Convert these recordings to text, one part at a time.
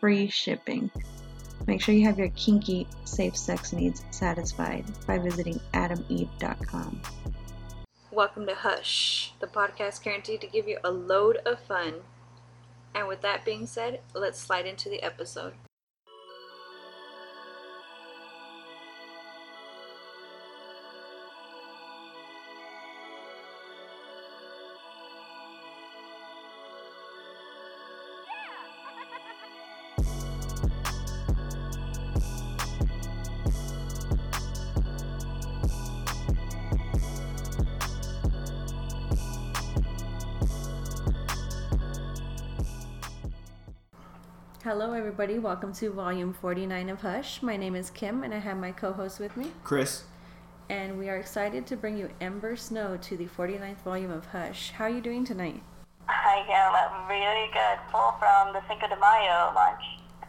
Free shipping. Make sure you have your kinky, safe sex needs satisfied by visiting adameve.com. Welcome to Hush, the podcast guaranteed to give you a load of fun. And with that being said, let's slide into the episode. Everybody. Welcome to volume 49 of Hush. My name is Kim, and I have my co host with me, Chris. And we are excited to bring you Ember Snow to the 49th volume of Hush. How are you doing tonight? Hi, Kim. I'm really good. Full from the Cinco de Mayo lunch.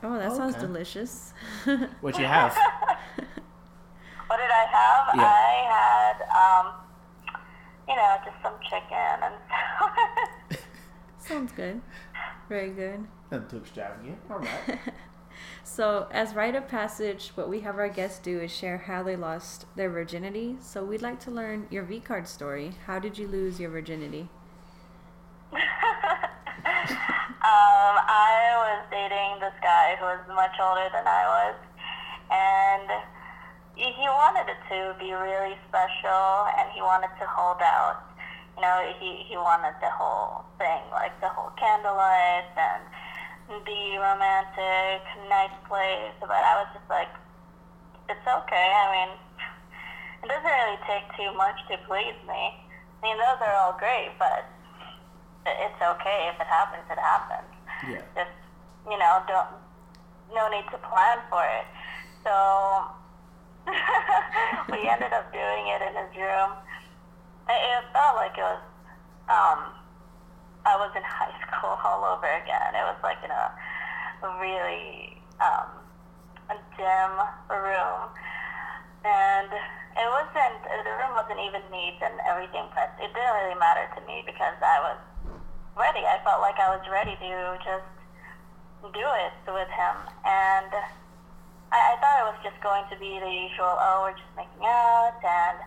Oh, that okay. sounds delicious. what you have? what did I have? Yeah. I had, um, you know, just some chicken and Sounds good. Very good. Nothing too extravagant. All right. so, as rite of passage, what we have our guests do is share how they lost their virginity. So, we'd like to learn your V card story. How did you lose your virginity? um, I was dating this guy who was much older than I was, and he wanted it to be really special, and he wanted to hold out. You know, he, he wanted the whole thing, like the whole candlelight and be romantic, nice place, but I was just like, it's okay. I mean, it doesn't really take too much to please me. I mean, those are all great, but it's okay if it happens. It happens. Yeah. Just you know, don't no need to plan for it. So we ended up doing it in his room. It, it felt like it was um, I was in high school all over again. It was like in a really um, a dim room, and it wasn't. The room wasn't even neat and everything, but it didn't really matter to me because I was ready. I felt like I was ready to just do it with him, and I, I thought it was just going to be the usual. Oh, we're just making out, and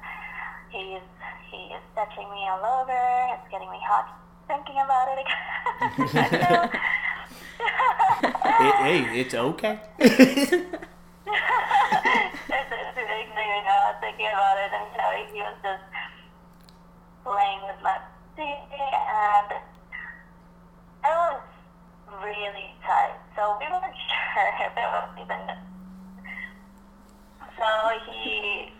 he's he is touching me all over. It's getting me hot thinking about it again. it, hey, it's okay. it's, it's big thing, you know, thinking about it, and you know, he was just playing with my feet, and it was really tight. So we weren't sure if it was even. So he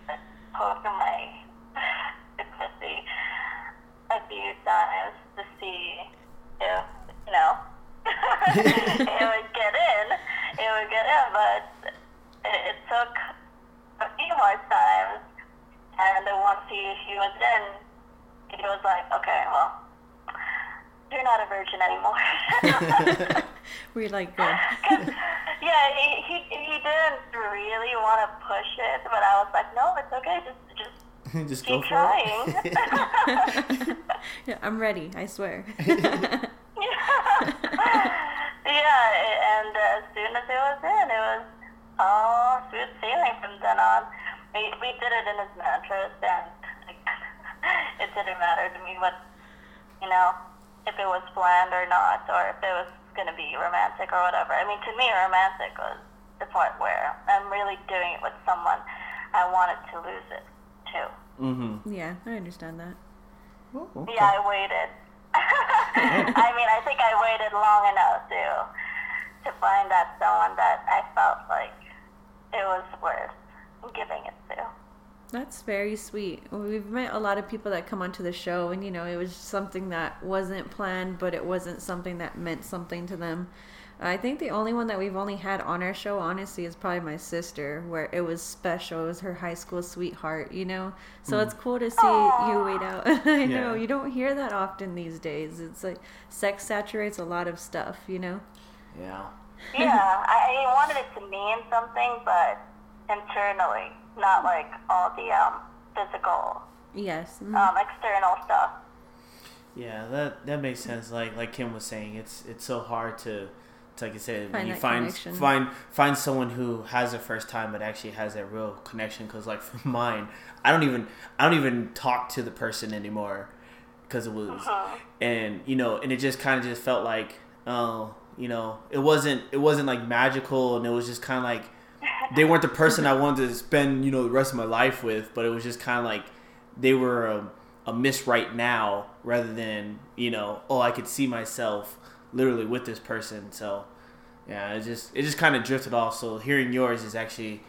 poked my pussy a few times to see if, you know, it would get in. It would get in, but it, it took a few more times. And once he, he was in, he was like, okay, well, you're not a virgin anymore. We're like, good. yeah, he, he, he didn't really want to push it, but I was like, no, it's okay. Just, just Just Keep go for trying. it. yeah, I'm ready. I swear. Yeah. yeah, and as soon as it was in, it was all smooth sailing from then on. We, we did it in his mattress, and like, it didn't matter to me what, you know, if it was planned or not, or if it was going to be romantic or whatever. I mean, to me, romantic was the part where I'm really doing it with someone I wanted to lose it too. Mm-hmm. Yeah, I understand that. Oh, okay. Yeah, I waited. I mean, I think I waited long enough to to find that someone that I felt like it was worth giving it to. That's very sweet. We've met a lot of people that come onto the show, and you know, it was something that wasn't planned, but it wasn't something that meant something to them. I think the only one that we've only had on our show, honestly, is probably my sister, where it was special. It was her high school sweetheart, you know? So mm. it's cool to see Aww. you wait out. I know, you don't hear that often these days. It's like sex saturates a lot of stuff, you know? Yeah. yeah, I, I wanted it to mean something, but internally, not like all the um, physical, yes, mm-hmm. um, external stuff. Yeah, that that makes sense. Like like Kim was saying, it's it's so hard to like I said, find you find connection. find find someone who has a first time but actually has that real connection. Because like for mine, I don't even I don't even talk to the person anymore because it was, uh-huh. and you know, and it just kind of just felt like, oh, you know, it wasn't it wasn't like magical, and it was just kind of like they weren't the person I wanted to spend you know the rest of my life with, but it was just kind of like they were a, a miss right now rather than you know, oh, I could see myself literally with this person. So yeah, it just it just kind of drifted off. So hearing yours is actually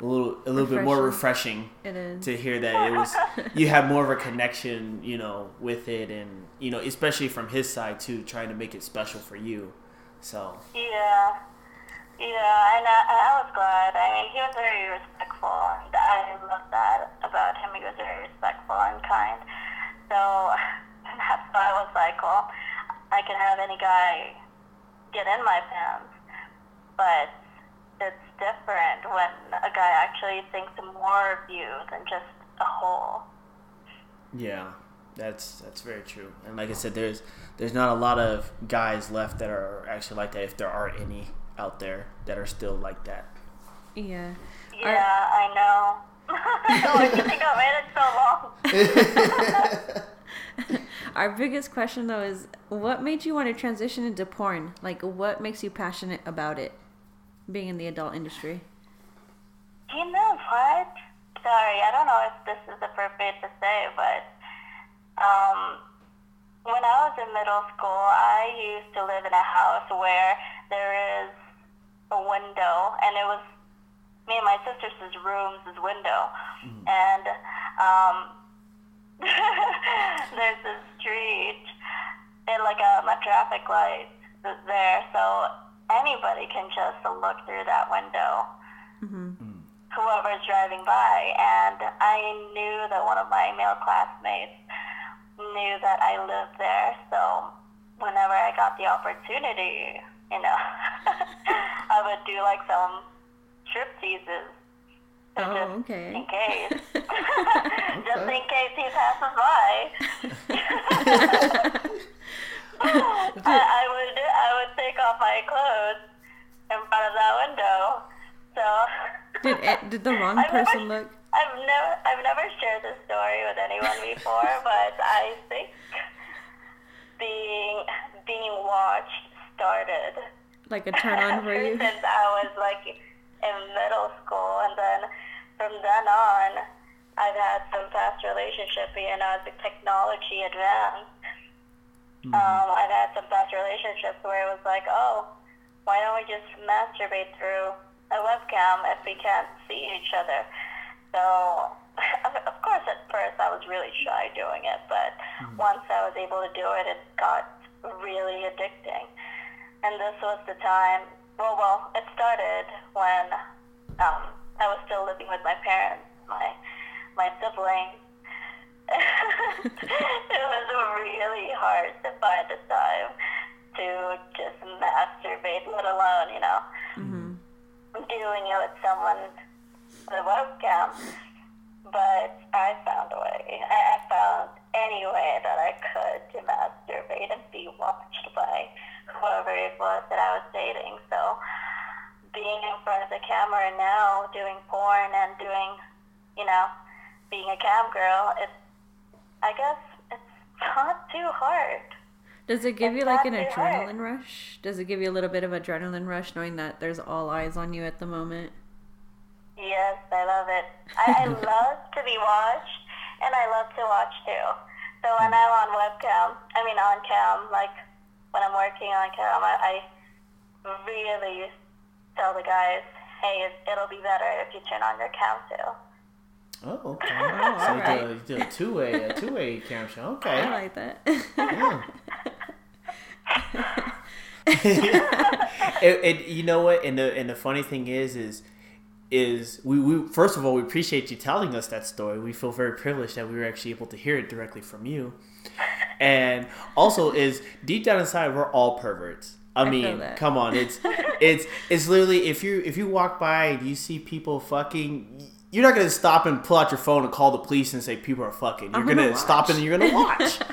a little a little refreshing. bit more refreshing. It is to hear that it was you had more of a connection, you know, with it, and you know, especially from his side too, trying to make it special for you. So yeah, yeah, and I, I was glad. I mean, he was very respectful, and I love that about him. He was very respectful and kind. So that's why I was like, well I can have any guy get in my pants, but it's different when a guy actually thinks more of you than just a hole. Yeah, that's that's very true. And like I said, there's there's not a lot of guys left that are actually like that. If there are any out there that are still like that. Yeah. Yeah, are... I know. I think I waited so long. Our biggest question though is what made you want to transition into porn? Like what makes you passionate about it? Being in the adult industry. You know what? Sorry, I don't know if this is appropriate to say, but um, when I was in middle school, I used to live in a house where there is a window, and it was me and my sister's room's window, mm. and um, there's a street and like a, a traffic light there, so anybody can just look through that window. Mm-hmm. Whoever's driving by, and I knew that one of my male classmates knew that I lived there, so whenever I got the opportunity, you know, I would do like some strip teases Oh, okay. In case. Just in case he passes by. I, I would I would take off my clothes in front of that window. So Did it, did the wrong person look I've never I've never shared this story with anyone before, but I think being being watched started like a turn on for you since I was like in middle school, and then from then on, I've had some past relationship, you know, as the technology advanced. Mm-hmm. Um, I've had some past relationships where it was like, oh, why don't we just masturbate through a webcam if we can't see each other? So, of course, at first I was really shy doing it, but mm-hmm. once I was able to do it, it got really addicting. And this was the time well, well, it started when um, I was still living with my parents, my my siblings. it was really hard to find a time to just masturbate, let alone, you know, mm-hmm. doing it with someone a webcam. But I found a way. I, I found any way that I could to masturbate and be watched by whoever it was that I was dating. So being in front of the camera now, doing porn and doing, you know, being a cam girl, it's, I guess, it's not too hard. Does it give it's you like an adrenaline hard. rush? Does it give you a little bit of adrenaline rush knowing that there's all eyes on you at the moment? Yes, I love it. I, I love to be watched, and I love to watch too. So when I'm on webcam, I mean on cam, like when I'm working on cam, I really tell the guys, hey, it, it'll be better if you turn on your cam too. Oh, okay. Oh, so right. you, do, do a two way, a two way camera show. Okay, I like that. Yeah. it, it, you know what? And the and the funny thing is, is is we, we first of all we appreciate you telling us that story. We feel very privileged that we were actually able to hear it directly from you. And also is deep down inside we're all perverts. I, I mean, come on, it's it's it's literally if you if you walk by and you see people fucking, you're not gonna stop and pull out your phone and call the police and say people are fucking. You're gonna, gonna stop and you're gonna watch.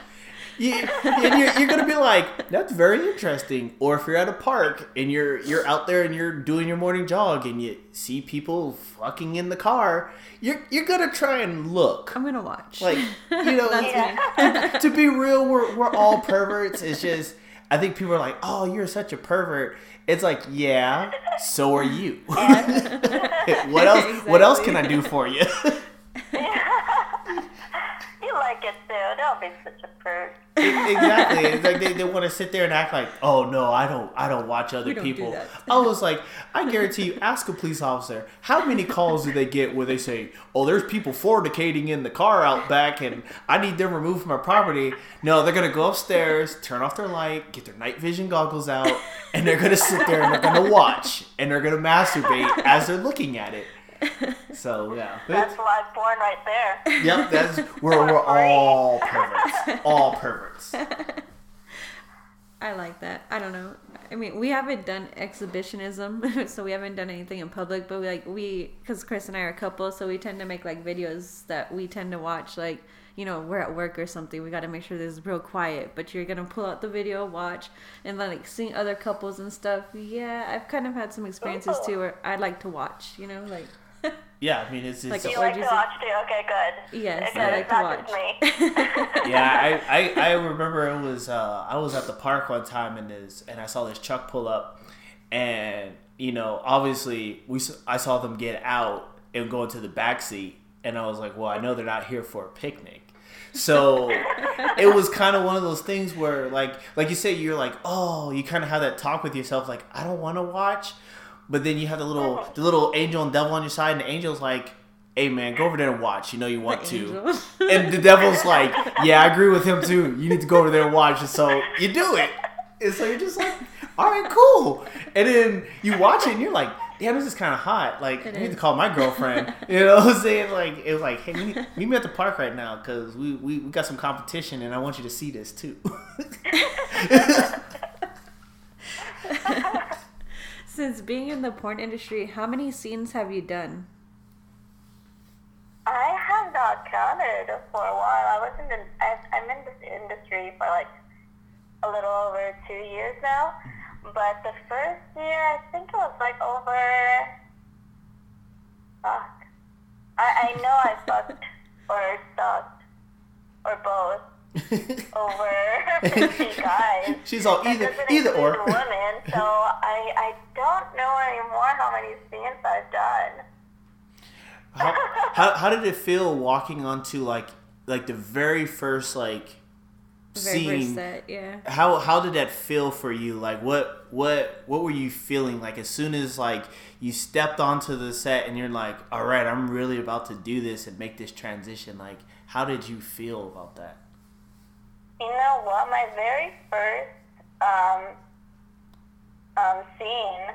you, and you're, you're gonna be like, that's very interesting. Or if you're at a park and you're you're out there and you're doing your morning jog and you see people fucking in the car, you're you're gonna try and look. I'm gonna watch. Like you know, to, to, be real, we're we're all perverts. It's just I think people are like, oh, you're such a pervert. It's like, yeah, so are you. what else? Exactly. What else can I do for you? you like it too. Don't be such a perv. Exactly. It's like they, they want to sit there and act like, oh no, I don't I don't watch other don't people. Do I was like, I guarantee you, ask a police officer how many calls do they get where they say, oh, there's people fornicating in the car out back, and I need them removed from my property. No, they're gonna go upstairs, turn off their light, get their night vision goggles out, and they're gonna sit there and they're gonna watch and they're gonna masturbate as they're looking at it. So yeah, that's live porn right there. Yep, that's we're we're all perverts, all perverts. I like that. I don't know. I mean, we haven't done exhibitionism, so we haven't done anything in public. But we like we, because Chris and I are a couple, so we tend to make like videos that we tend to watch. Like you know, we're at work or something. We got to make sure this is real quiet. But you're gonna pull out the video, watch, and then like seeing other couples and stuff. Yeah, I've kind of had some experiences too, where I like to watch. You know, like. Yeah, I mean it's, it's like you like to watch too. Okay, good. Yes, I like to watch. yeah, I, I, I remember it was uh, I was at the park one time and this and I saw this truck pull up, and you know obviously we I saw them get out and go into the back seat, and I was like, well, I know they're not here for a picnic. So it was kind of one of those things where, like, like you say, you're like, oh, you kind of have that talk with yourself, like, I don't want to watch, but then you have the little oh. the little angel and devil on your side, and the angel's like, "Hey man, go over there and watch. You know you want to." and the devil's like, "Yeah, I agree with him too. You need to go over there and watch." And so you do it. And so you're just like, "All right, cool." And then you watch it, and you're like, "Damn, this is kind of hot. Like, it I need is. to call my girlfriend." You know what I'm saying? Like, it was like, "Hey, meet, meet me at the park right now because we, we we got some competition, and I want you to see this too." Since being in the porn industry, how many scenes have you done? I have not counted for a while. I was in the, I, I'm in this industry for like a little over two years now. But the first year, I think it was like over. Fuck. I, I know I fucked or sucked or both over 50 guys. She's all either either or. women, so I I don't know anymore how many scenes I've done. how, how, how did it feel walking onto like like the very first like very scene? Set, yeah. How how did that feel for you? Like what what what were you feeling like as soon as like you stepped onto the set and you're like, all right, I'm really about to do this and make this transition. Like, how did you feel about that? You know what? My very first um, um, scene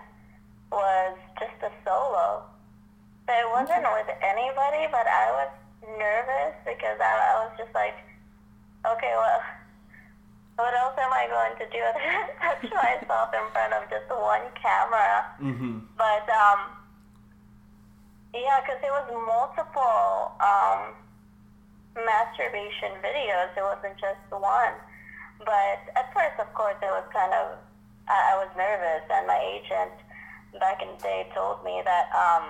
was just a solo. So it wasn't with anybody, but I was nervous because I, I was just like, okay, well, what else am I going to do? touch myself in front of just one camera. Mm-hmm. But um, yeah, because it was multiple. Um, masturbation videos. It wasn't just one. But at first, of course, it was kind of, I, I was nervous, and my agent back in the day told me that um,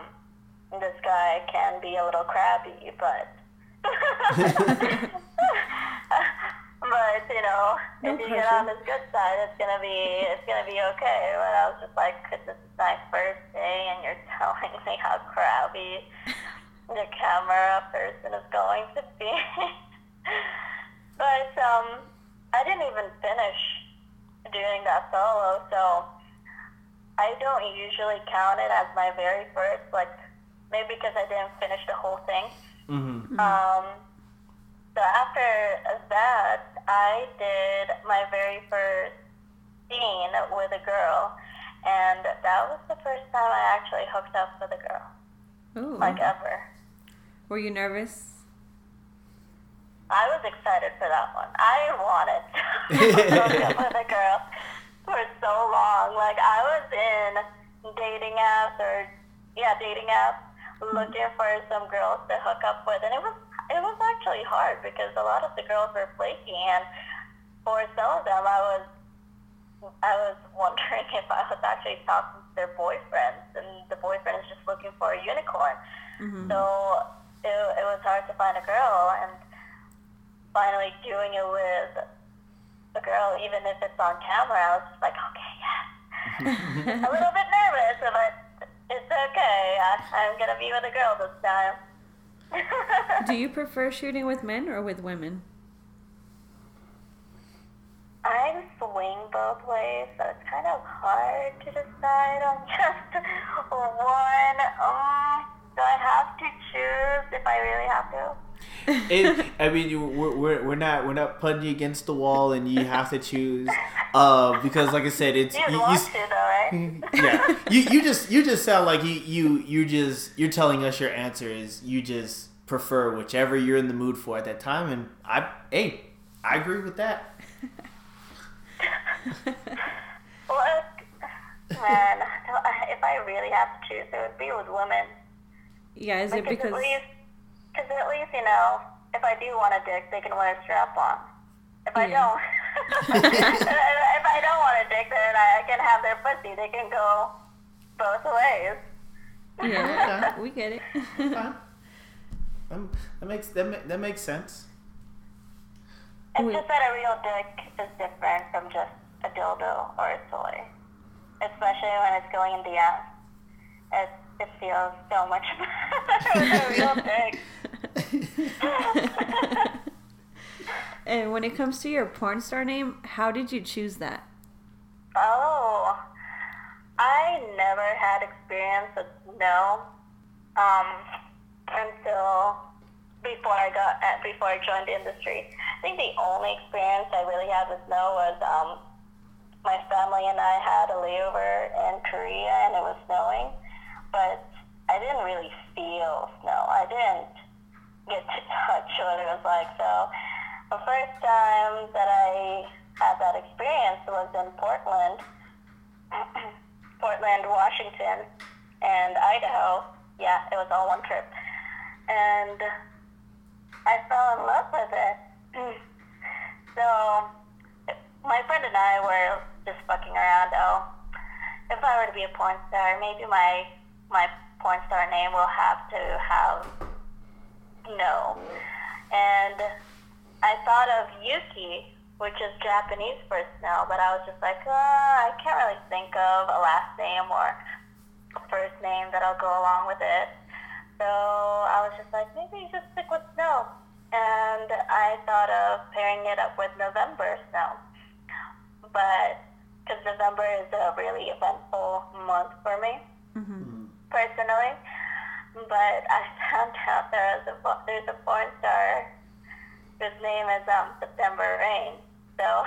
this guy can be a little crabby, but. but you know, no if you get on his good side, it's gonna be it's gonna be okay. But I was just like, this is my first day, and you're telling me how crabby the camera person is going to be. but um, I didn't even finish doing that solo, so I don't usually count it as my very first, like, maybe because I didn't finish the whole thing. Mm-hmm. Um, so after that, I did my very first scene with a girl, and that was the first time I actually hooked up with a girl, Ooh. like ever. Were you nervous? I was excited for that one. I wanted to hook up with a girl for so long. Like I was in dating apps or yeah, dating apps looking for some girls to hook up with, and it was it was actually hard because a lot of the girls were flaky, and for some of them, I was I was wondering if I was actually talking to their boyfriends, and the boyfriend is just looking for a unicorn. Mm-hmm. So it, it was hard to find a girl, and finally doing it with a girl, even if it's on camera, I was just like, okay, yes. a little bit nervous, but it's okay. I, I'm gonna be with a girl this time. Do you prefer shooting with men or with women? I swing both ways, so it's kind of hard to decide on just one. Um, do I have to choose if I really have to? it, I mean, you, we're, we're we're not we're not putting you against the wall, and you have to choose. Uh, because like I said, it's you, want you, to, though, right? yeah. You you just you just sound like you you you just you're telling us your answer is you just prefer whichever you're in the mood for at that time, and I hey I agree with that. Look, man, if I really have to choose, it would be with women. Yeah, is it Because because at least, at least you know, if I do want a dick, they can wear a strap on. If I Yeah. don't, if I don't want a dick, then I can have their pussy. They can go both ways. yeah, we get it. Fine. Um, that makes that, ma- that makes sense. It's Wait. just that a real dick is different from just a dildo or a toy, especially when it's going in the ass. It it feels so much better with a real and when it comes to your porn star name, how did you choose that? Oh, I never had experience with snow um, until before I got uh, before I joined the industry. I think the only experience I really had with snow was um, my family and I had a layover in Korea and it was snowing, but I didn't really feel snow. I didn't get to touch what it was like. So the first time that I had that experience was in Portland, Portland, Washington, and Idaho. Yeah, it was all one trip. And I fell in love with it. so my friend and I were just fucking around. Oh, if I were to be a porn star, maybe my my porn star name will have to have no. And I thought of Yuki, which is Japanese for snow, but I was just like, uh, I can't really think of a last name or first name that'll go along with it. So I was just like, maybe just stick with snow. And I thought of pairing it up with November snow. But because November is a really eventful month for me Mm-hmm. Personally. But I found out there is a there's a porn star whose name is um September Reign. So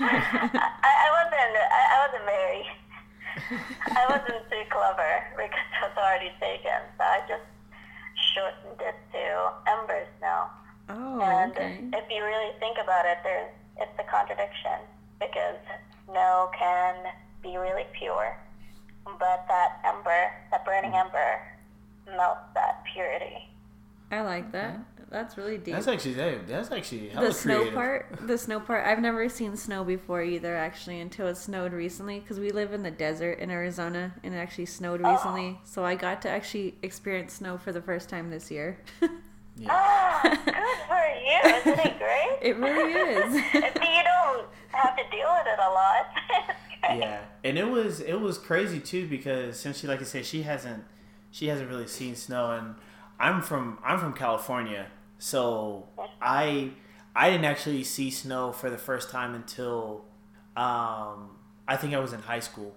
I, I wasn't I, I wasn't very I wasn't too clever because it was already taken. So I just shortened it to Ember Snow. Oh, And okay. if you really think about it, there's it's a contradiction because snow can be really pure, but that ember, that burning ember, melts that purity. I like that. That's really deep. That's actually that, that's actually hella the snow creative. part the snow part i've never seen snow before either actually until it snowed recently because we live in the desert in arizona and it actually snowed Oh. recently so i got to actually experience snow for the first time this year Yeah. Ah, good for you! Isn't it great? it really is if you don't have to deal with it a lot, it's great. Yeah. And it was it was crazy too because since she like i said she hasn't she hasn't really seen snow and i'm from i'm from california. So i i didn't actually see snow for the first time until um i think i was in high school.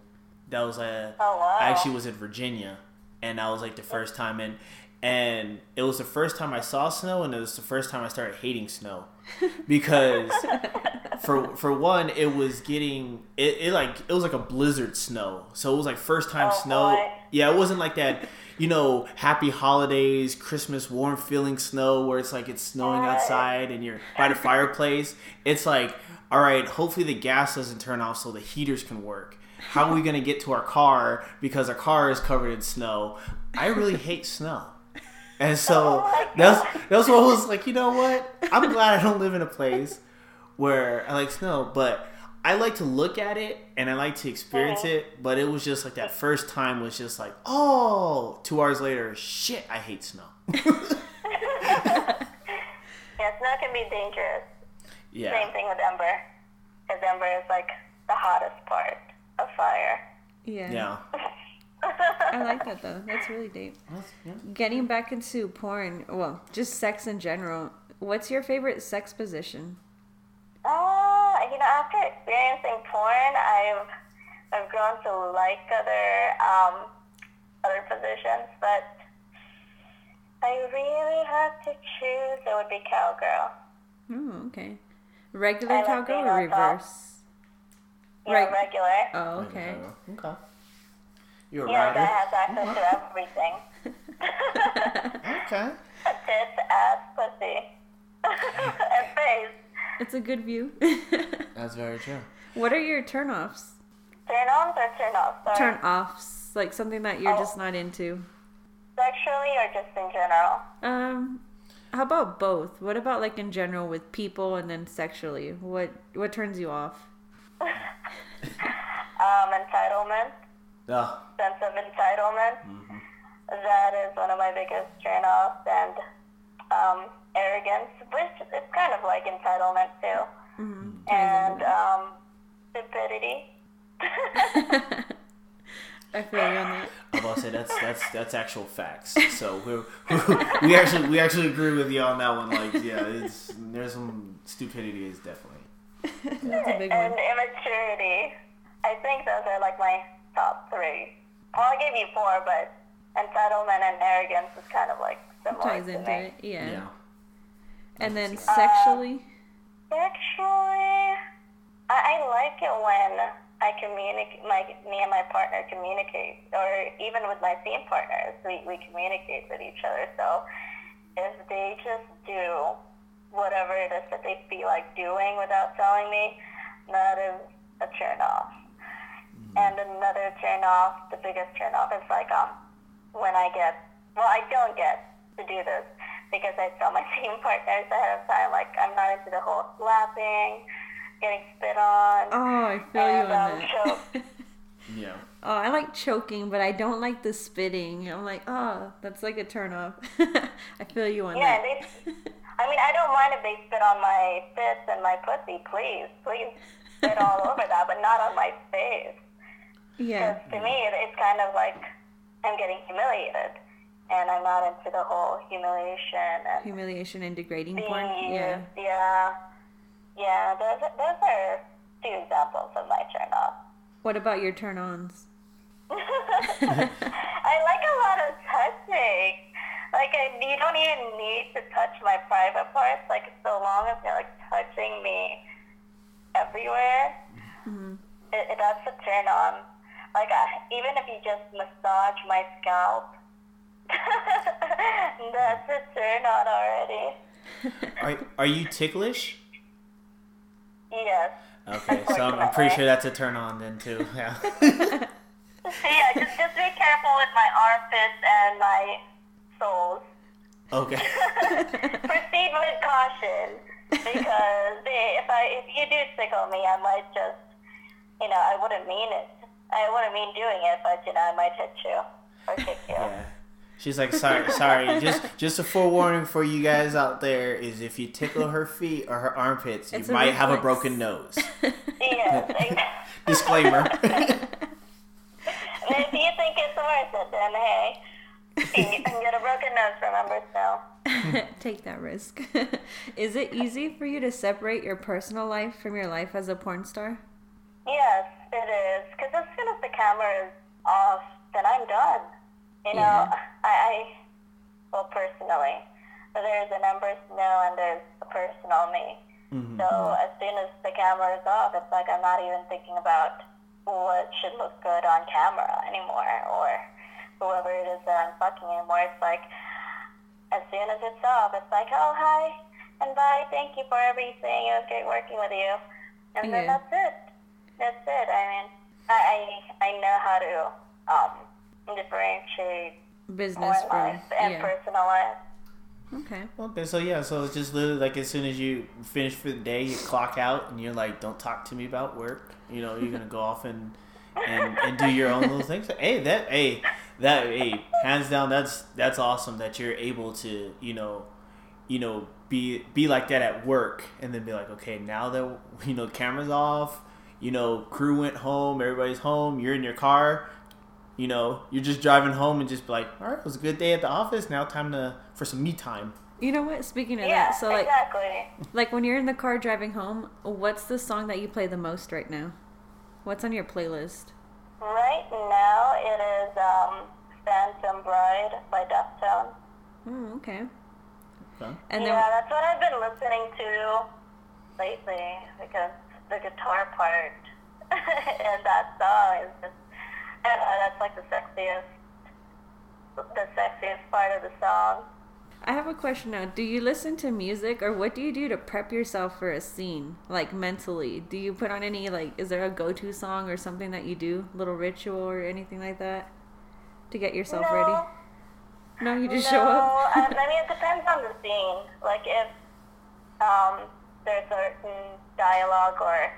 That was a Oh, wow. i actually was in virginia and that was like the first time and and it was the first time I saw snow, and it was the first time I started hating snow because for for one, it was getting it, it like it was like a blizzard snow, so it was like first time Oh, snow. boy. Yeah, it wasn't like that. You know, happy holidays, Christmas, warm feeling snow where it's like it's snowing outside and you're by the fireplace. It's like, all right, hopefully the gas doesn't turn off so the heaters can work. How are we gonna get to our car because our car is covered in snow? I really hate snow. And so Oh that's that's what I was like, you know what? I'm glad I don't live in a place where I like snow, but I like to look at it and I like to experience Uh-huh. it, but it was just like that first time was just like, oh, two hours later, shit, I hate snow. Yeah, snow can be dangerous. Yeah. Same thing with Ember. Because Ember is like the hottest part of fire. Yeah. Yeah. I like that though. That's really deep. Getting back into porn, well, just sex in general. What's your favorite sex position? Uh, you know, after experiencing porn, I've I've grown to like other um, other positions, but I really had to choose. It would be cowgirl. Oh, okay. Regular I cowgirl being or reverse? Yeah, Right. regular. Oh, okay. Okay. You're a Yeah, guy rider. has access to everything. Okay. Tits, ass, pussy, and face. It's a good view. That's very true. what are your turn-offs? Turn ons or turn offs? Sorry. Turn-offs, like something that you're Oh. just not into. Sexually or just in general? Um, how about both? What about like in general with people and then sexually? What what turns you off? Um, entitlement, Yeah. sense of entitlement. Mm-hmm. That is one of my biggest turn offs, and um, arrogance, which is kind of like entitlement too, Mm-hmm. and um, stupidity. I feel you on that. I'm about to say that's that's that's actual facts. So we we actually we actually agree with you on that one. Like, yeah, it's there's some stupidity is definitely. That's a big and one. immaturity. I think those are like my top three. Well, I gave you four, but entitlement and arrogance is kind of like similar Ties to into me. it, yeah. Yeah. And then Uh, sexually, Sexually, I, I like it when I communicate, my, me and my partner communicate, or even with my scene partners, we, we communicate with each other. So if they just do whatever it is that they feel like doing without telling me, that is a turn off. And another turn off, the biggest turn off is like um when I get well I don't get to do this because I tell my team partners ahead of time like I'm not into the whole slapping, getting spit on. oh, I feel you and, on um, that. choke. Yeah. Oh, I like choking, but I don't like the spitting. I'm like, oh, that's like a turn off. I feel you on Yeah, that. they I mean I don't mind if they spit on my fist and my pussy, please, please spit all over that, but not on my face. yeah. Because to me, it, it's kind of like I'm getting humiliated, and I'm not into the whole humiliation and Humiliation and degrading porn. used. Yeah. yeah, yeah. Those those are two examples of my turn off. What about your turn ons? I like a lot of touching. Like I, you don't even need to touch my private parts. Like so long as you're like touching me everywhere, mm-hmm. it, it, that's a turn on. Like I, even if you just massage my scalp, that's a turn on already. Are are you ticklish? Yes. Okay, so I'm, I'm pretty sure that's a turn on then too. Yeah. yeah, just just be careful with my armpits and my soles. Okay. Proceed with caution because they, if I if you do tickle me, I might just you know I wouldn't mean it. I wouldn't mean doing it, but you know I might hit you or kick you. Yeah. She's like, sorry, sorry. Just, just a forewarning for you guys out there is if you tickle her feet or her armpits, you It's a might have a broken nose. Yes. Disclaimer. If you think it's worth it, then hey, you can get a broken nose. Remember, so. Take that risk. is it easy for you to separate your personal life from your life as a porn star? Yes, it is. Because as soon as the camera is off, then I'm done. You know, Yeah. I, I well, personally. There's an Ember Snow and there's a personal me. Mm-hmm. So as soon as the camera is off, it's like I'm not even thinking about what should look good on camera anymore or whoever it is that I'm fucking anymore. It's like as soon as it's off, it's like, oh hi and bye, thank you for everything. It was great working with you, and then that's it. That's it. I mean, I I, I know how to um, differentiate Business from life and yeah. personal life. Okay. Okay, so yeah, so it's just literally like as soon as you finish for the day, you clock out, and you're like, "Don't talk to me about work." You know, you're gonna go off and and, and do your own little things. Hey, that hey that hey hands down, that's that's awesome that you're able to you know you know be be like that at work, and then be like, okay, now that you know cameras off, you know crew went home, everybody's home, you're in your car. You know, you're just driving home and just be like, all right, it was a good day at the office. Now time to for some me time. You know what? Speaking of Yeah, that, so like exactly. like when you're in the car driving home, what's the song that you play the most right now? What's on your playlist? Right now, it is um, Phantom Bride by Deftones. Oh, okay. Okay. And yeah, then that's what I've been listening to lately because the guitar part in that song is just, Don't that's like the sexiest, the sexiest part of the song. I have a question now. Do you listen to music or what do you do to prep yourself for a scene? Like mentally? Do you put on any like is there a go-to song or something that you do, little ritual or anything like that to get yourself no, ready? No, you just no, show up. I, I mean, it depends on the scene. Like if um, there's certain dialogue or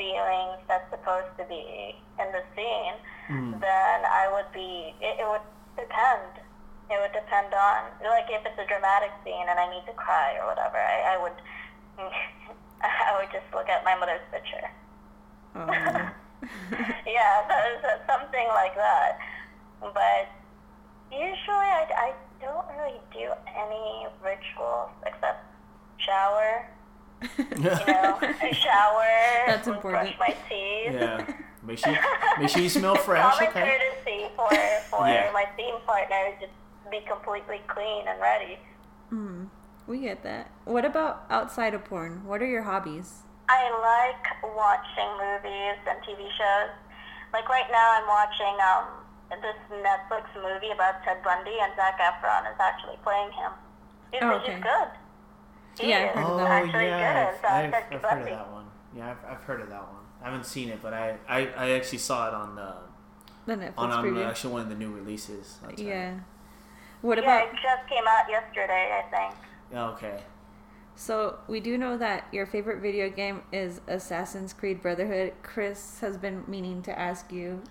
feelings that's supposed to be in the scene, hmm. then I would be. It, it would depend. It would depend on like if it's a dramatic scene and I need to cry or whatever. I, I would. I would just look at my mother's picture. Oh. yeah, so, so something like that. But usually I, I don't really do any rituals except shower. You know, shower. That's Brush important. my teeth. Yeah. Make sure make sure you smell fresh. Common Okay. courtesy for for Yeah. my scene partner to be completely clean and ready. Mm, we get that. What about outside of porn? What are your hobbies? I like watching movies and TV shows. Like right now, I'm watching um, this Netflix movie about Ted Bundy, and Zac Efron is actually playing him. He's, Oh, he's okay. good. He Yeah, I've heard of Oh that. actually yeah, good I've, as uh, I've, I've heard of that one. Yeah, I've, I've heard of that one. I haven't seen it, but I, I, I actually saw it on the The Netflix on, on preview. actually one of the new releases. That's right. yeah. What Yeah, about it just came out yesterday, I think. Oh, Okay. So we do know that your favorite video game is Assassin's Creed Brotherhood. Chris has been meaning to ask you.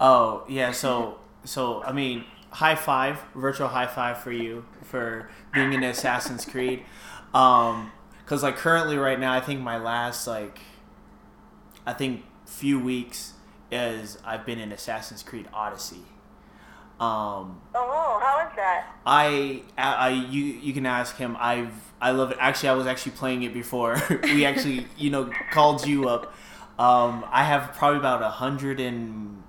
Oh yeah, so so I mean, high five, virtual high five for you for being in Assassin's Creed. Um, cause like currently right now, I think my last like, I think few weeks is I've been in Assassin's Creed Odyssey. Um, Oh, how is that? I, I, I- you, you can ask him. I've, I love it. Actually, I was actually playing it before we actually, you know, called you up. Um, I have probably about a hundred and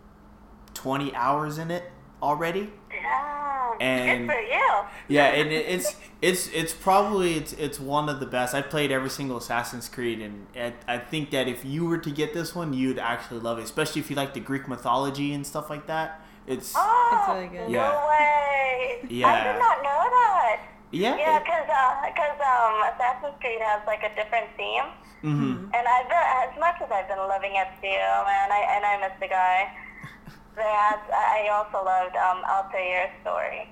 twenty hours in it already. Damn, And- good for you. Yeah, and it, it's, it's, it's probably it's, it's one of the best. I've played every single Assassin's Creed, and, and I think that if you were to get this one, you'd actually love it, especially if you like the Greek mythology and stuff like that. It's, Oh, It's really good. no Yeah. way. I did not know that. yeah, Yeah, because because um, Assassin's Creed has like a different theme, mm-hmm. and I've been as much as I've been loving it too, man. I and I miss the guy. That I also loved um, Altair's story.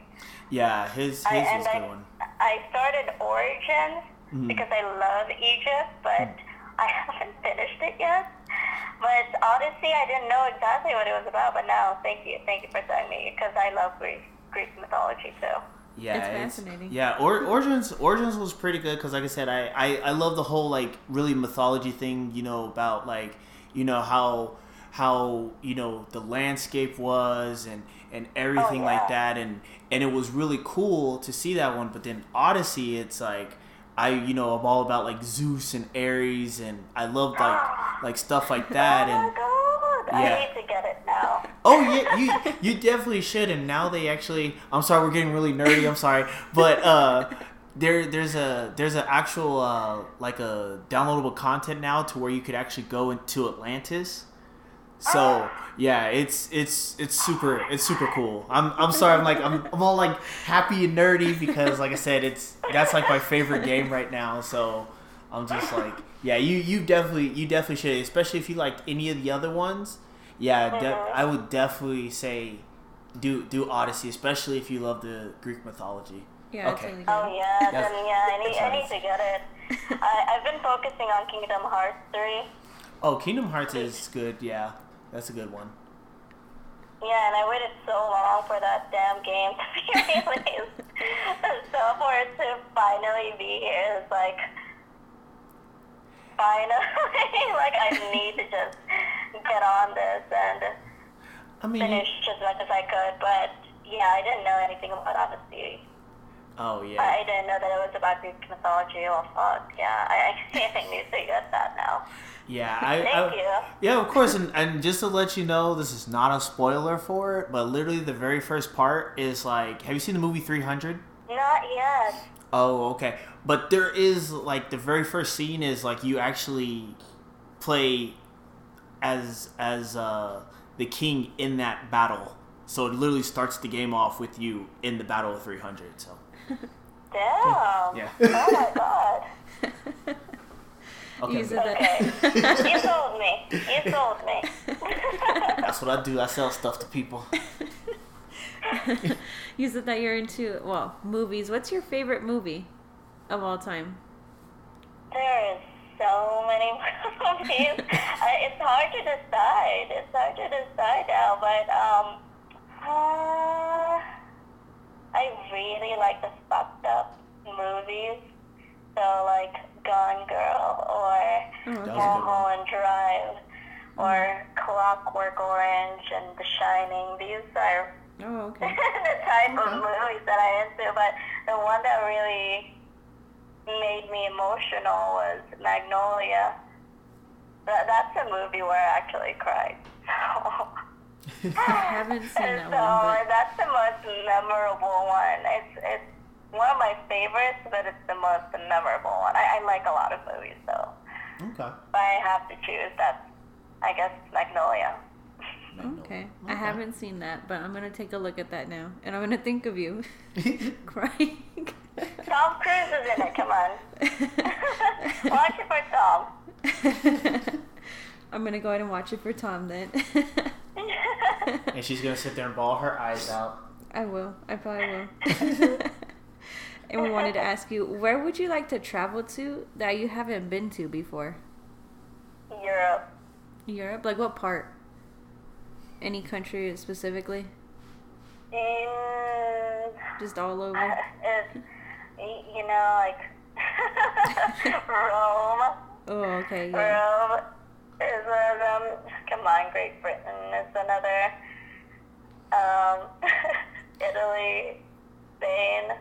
yeah, his, his I, was and a I, good one. I started Origins Mhm. because I love Egypt, but I haven't finished it yet. But Odyssey, I didn't know exactly what it was about, but now thank you, thank you for telling me because I love Greek Greek mythology too. Yeah, It's fascinating. Yeah, or, Origins Origins was pretty good because, like I said, I, I I love the whole like really mythology thing. You know about like you know how how you know the landscape was and and everything like yeah. that, and and it was really cool to see that one. But then Odyssey, it's like I you know I'm all about like Zeus and Ares, and I love like like stuff like that, oh and god! yeah. I need to get it now. Oh yeah, you you definitely should. And now they actually, I'm sorry, we're getting really nerdy. I'm sorry, but uh, there there's a there's an actual uh, like a downloadable content now to where you could actually go into Atlantis. So yeah, it's it's it's super it's super cool. I'm I'm sorry. I'm like I'm, I'm all like happy and nerdy because like I said, it's that's like my favorite game right now. So I'm just like yeah, you you definitely you definitely should, especially if you like any of the other ones yeah, de- uh-huh. I would definitely say do do Odyssey, especially if you love the Greek mythology. Yeah. Okay. Really Oh yeah, then yeah, I need, I need to get it. I, I've been focusing on Kingdom Hearts 3. Oh, Kingdom Hearts is good. Yeah, that's a good one. Yeah, and I waited so long for that damn game to be released. so for it to finally be here is like, finally, like I need to just get on this and I mean, finish as much as I could. But yeah, I didn't know anything about Odyssey. Oh yeah, I didn't know that it was about Greek mythology. Well, fuck, yeah, I, I need to get that now. yeah. I, Thank I you. yeah, of course. And, and just to let you know, this is not a spoiler for it, but literally the very first part is like, have you seen the movie Three Hundred? Not yet. Oh, okay. But there is like the very first scene is like you actually play as as uh, the king in that battle. So it literally starts the game off with you in the battle of 300. So Damn. Yeah. Oh my god. okay, Use it Okay. you sold me. You sold me. that's what I do. I sell stuff to people. Use it that you're into well movies. What's your favorite movie of all time? There is so many movies. I, it's hard to decide. It's hard to decide now, but um, uh, I really like the fucked up movies. So like Gone Girl or Oh, That was a good Mulholland Drive or mm. Clockwork Orange and The Shining. These are Oh, okay. the type of movies that I into, but the one that really made me emotional was Magnolia. That, that's a movie where I actually cried. So, I haven't seen and that so one, but that's the most memorable one. It's it's one of my favorites, but it's the most memorable one. I, I like a lot of movies, though. Okay. If I have to choose, that's I guess Magnolia. okay. I haven't seen that, but I'm gonna take a look at that now, and I'm gonna think of you crying. Tom Cruise is in it. Come on, watch it for Tom. I'm gonna go ahead and watch it for Tom then. And she's gonna sit there and bawl her eyes out. I will. I probably will. and we wanted to ask you, where would you like to travel to that you haven't been to before? Europe. Europe? Like what part? Any country specifically? Mm, Just all over? it's you know like Rome. Oh, okay, yeah. Rome is one of them. Come on, Great Britain is another. Um, Italy, Spain.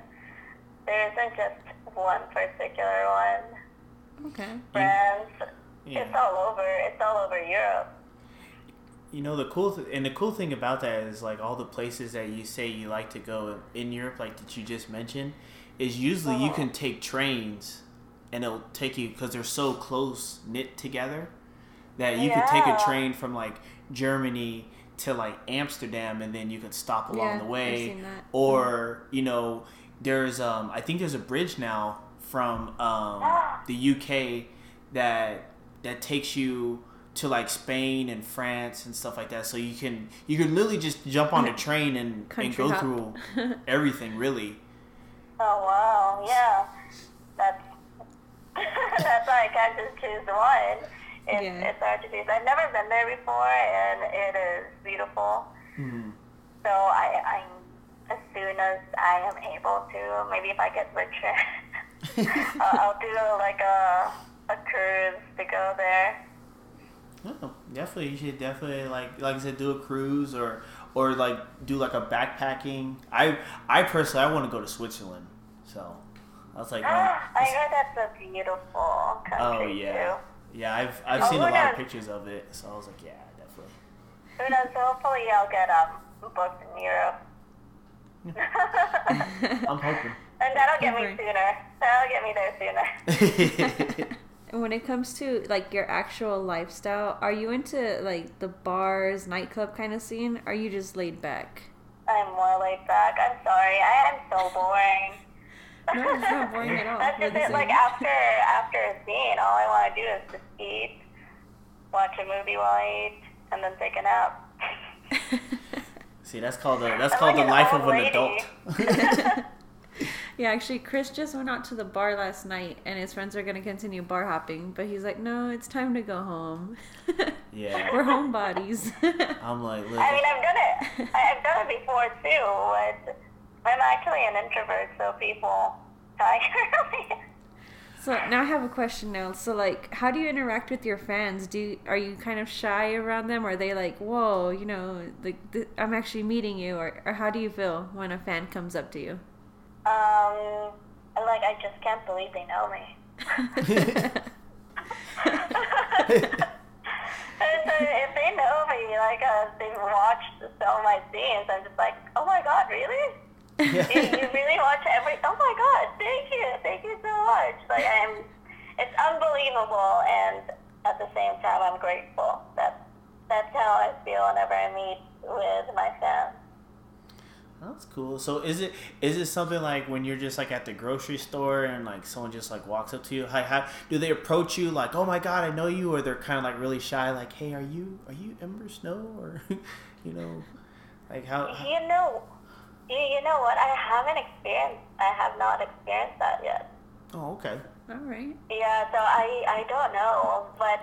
There isn't just one particular one. Okay. France. Yeah. It's all over. It's all over Europe. You know the cool th- and the cool thing about that is like all the places that you say you like to go in Europe, like that you just mentioned, is usually you can take trains, and it'll take you because they're so close knit together that you could take a train from like Germany to like Amsterdam, and then you could stop along Yeah, the I've way, seen that. or you know there's um I think there's a bridge now from um the UK that that takes you to like Spain and France and stuff like that. So you can you can literally just jump on a train and, and go hop. through everything really. Oh wow, yeah. That's that's why I can't just choose one. It's Yeah. it's hard to choose. I've never been there before, and it is beautiful. Hmm. So I, I as soon as I am able to, maybe if I get richer, I'll, I'll do like a a cruise to go there. Oh, definitely, you should definitely like like I said, do a cruise or or like do like a backpacking. I I personally I want to go to Switzerland, so I was like, oh, I heard that's a beautiful country oh yeah, too. Yeah. I've I've Oh, seen a we're lot of pictures of it, so I was like, yeah, definitely. Who knows? Hopefully, I'll get um booked in Europe. I'm hoping. And that'll get me Alright. sooner. That'll get me there sooner. And when it comes to like your actual lifestyle, are you into like the bars, nightclub kind of scene? Or are you just laid back? I'm more laid back. I'm sorry. I am so boring. No, it's not boring at all. That's You're just it. Like after after a scene, all I want to do is just eat, watch a movie while I eat, and then take a nap. See, that's called the that's I'm called like the life of an lady. adult. yeah, actually, Chris just went out to the bar last night, and his friends are gonna continue bar hopping, but he's like, "No, it's time to go home. Yeah. We're homebodies." I'm like, look. I mean, I've done it. I- I've done it before too. But I'm actually an introvert, so people tire me. so now I have a question now. So like, how do you interact with your fans? Do you, are you kind of shy around them? Or are they like, "Whoa, you know, like th- I'm actually meeting you," or or how do you feel when a fan comes up to you? Um, like I just can't believe they know me. And so if they know me, like uh, they've watched some of my scenes, I'm just like, oh my god, really? You, you really watch every? Oh my god, thank you, thank you so much. Like I'm, it's unbelievable, and at the same time, I'm grateful. That's that's how I feel whenever I meet with my fans. That's cool. So is it is it something like when you're just like at the grocery store and like someone just like walks up to you? Hi, hi. do they approach you like, oh my god, I know you, or they're kind of like really shy, like, hey, are you are you Ember Snow, or you know, like how? how- You know, you, you know what? I haven't experienced. I have not experienced that yet. Oh, okay. All right. Yeah, so I I don't know, but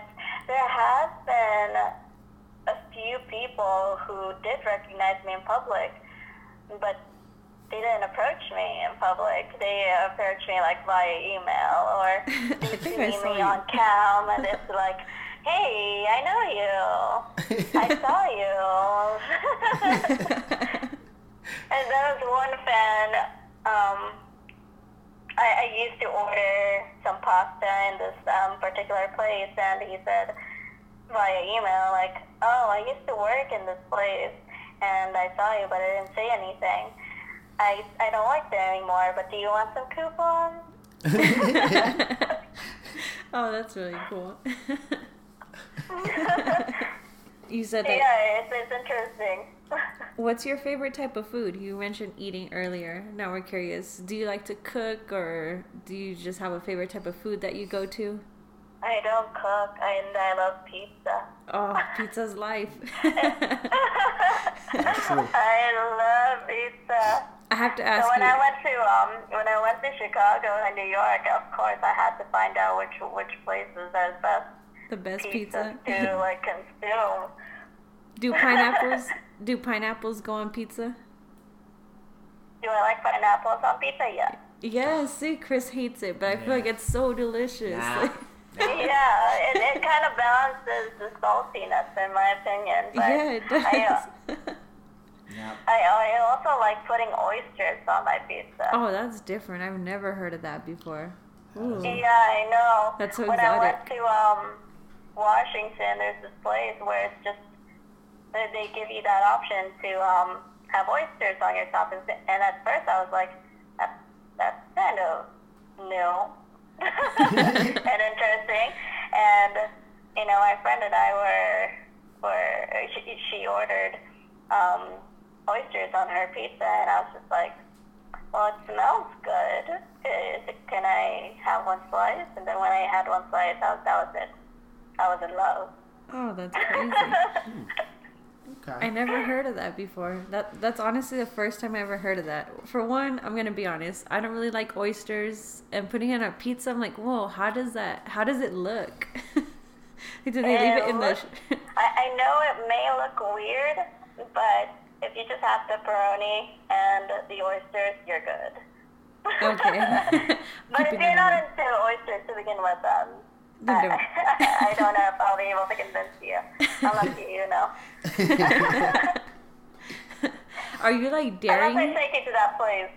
there has been a few people who did recognize me in public, but they didn't approach me in public. They approached me like via email or they see me you. on cam and it's like, hey, I know you. I saw you. And there was one fan. Um, I, I used to order some pasta in this um, particular place, and he said via email, like, "Oh, I used to work in this place, and I saw you, but I didn't say anything. I I don't work there anymore. But do you want some coupons?" oh, that's really cool. you said that. yeah, it's, it's interesting. What's your favorite type of food? You mentioned eating earlier. Now we're curious. Do you like to cook, or do you just have a favorite type of food that you go to? I don't cook, and I love pizza. Oh, pizza's life. I love pizza. I have to So ask when you. I went to um when I went to Chicago and New York, of course I had to find out which which places are the best the best pizza pizza. to like consume. Do pineapples? Do pineapples go on pizza? Do I like pineapples on pizza? Yes. Yes. See, Chris hates it, but I feel like it's so delicious. Nah. yeah, it, it kind of balances the saltiness in my opinion. But yeah, it I, uh, does. I I also like putting oysters on my pizza. oh, that's different. I've never heard of that before. Ooh. Yeah, I know. That's so when I went to um Washington, there's this place where it's just they they give you that option to um have oysters on your top, and and at first I was like, that that's kind of new and interesting, and you know my friend and I were were she, she ordered um oysters on her pizza, and I was just like. Well, it smells good. Can I have one slice? And then when I had one slice, I was, that was it. I was in love. Oh, that's crazy. Okay. I never heard of that before. That that's honestly the first time I ever heard of that. For one, I'm gonna be honest. I don't really like oysters, and putting it on a pizza, I'm like, whoa, how does that? How does it look? like, do they leave it in the? looks- I, I know it may look weird, but if you just have the pepperoni and the oysters, you're good. okay. But if you're not into oysters to begin with, um, Then I, don't. I don't know if I'll be able to convince you. Unless you, you know. Are you like Unless I daring? take you to that place.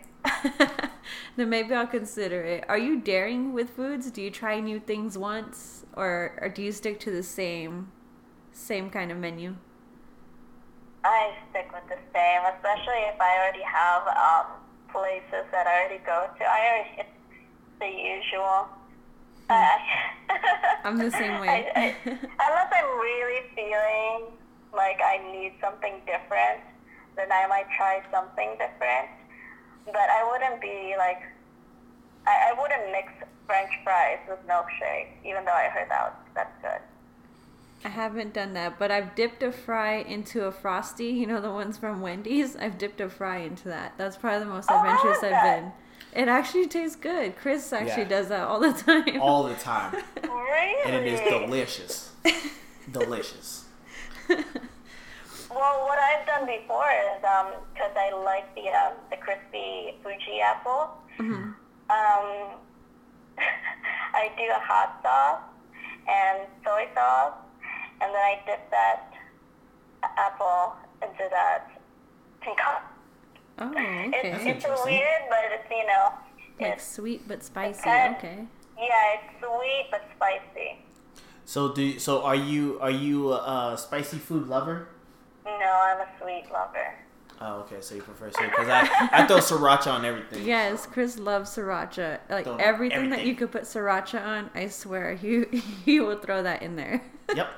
then maybe I'll consider it. Are you daring with foods? Do you try new things once, or or do you stick to the same, same kind of menu? I stick with the same, especially if I already have um, places that I already go to. I already hit the usual. I, I'm the same way. I, I, unless I'm really feeling like I need something different, then I might try something different. But I wouldn't be like, I, I wouldn't mix French fries with milkshake, even though I heard that that's good. I haven't done that, but I've dipped a fry into a frosty. You know the ones from Wendy's. I've dipped a fry into that. That's probably the most Oh, adventurous I've that? been. It actually tastes good. Chris actually Yeah. does that all the time. all the time, Really? and it is delicious, delicious. Well, what I've done before is because I like the um, the crispy Fuji apple. Mm-hmm. Um, I do a hot sauce and soy sauce, and then I dip that apple into that concoction. Oh, It's, okay. it's interesting. weird, but it's you know, Like it's sweet but spicy. kind- Okay. yeah, it's sweet but spicy. So do so are you are you a, a spicy food lover? No, I'm a sweet lover. Oh, okay. So you prefer sweet because I, I throw sriracha on everything. Yes, Chris loves sriracha. Like Throw everything, that you could put sriracha on, I swear he he will throw that in there. Yep.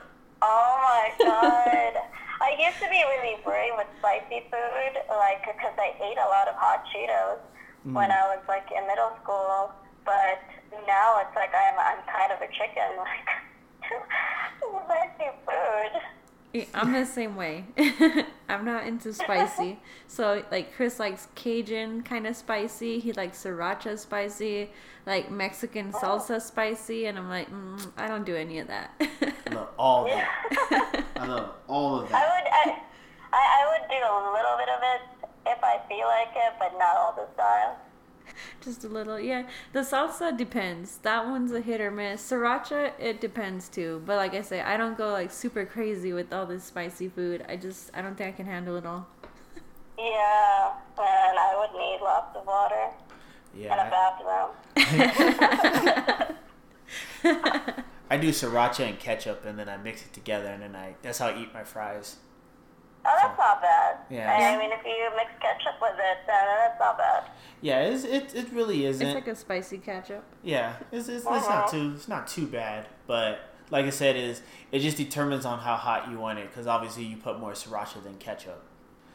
Oh my god. I used to be really worried with spicy food, like, because I ate a lot of hot Cheetos when I was, like, in middle school. But now it's like I'm, I'm kind of a chicken, like, spicy food. I'm the same way. I'm not into spicy. So like Chris likes Cajun kind of spicy. He likes sriracha spicy, like Mexican salsa spicy, and I'm like, mm, I don't do any of that. I love all of it. I love all of that. I would, I, I, I would do a little bit of it if I feel like it, but not all the time. Just a little, yeah. The salsa depends. That one's a hit or miss. Sriracha, it depends too. But like I say, I don't go like super crazy with all this spicy food. I just, I don't think I can handle it all. Yeah, and I would need lots of water Yeah. and a bathroom. I, I do sriracha and ketchup, and then I mix it together, and then I that's how I eat my fries. Oh, that's not bad. Yeah. I mean, if you mix ketchup with it, then that's not bad. Yeah, it's, it it really isn't. It's like a spicy ketchup. Yeah, it's, it's, it's not mm-hmm. too it's not too bad, but like I said, is it just determines on how hot you want it because obviously you put more sriracha than ketchup.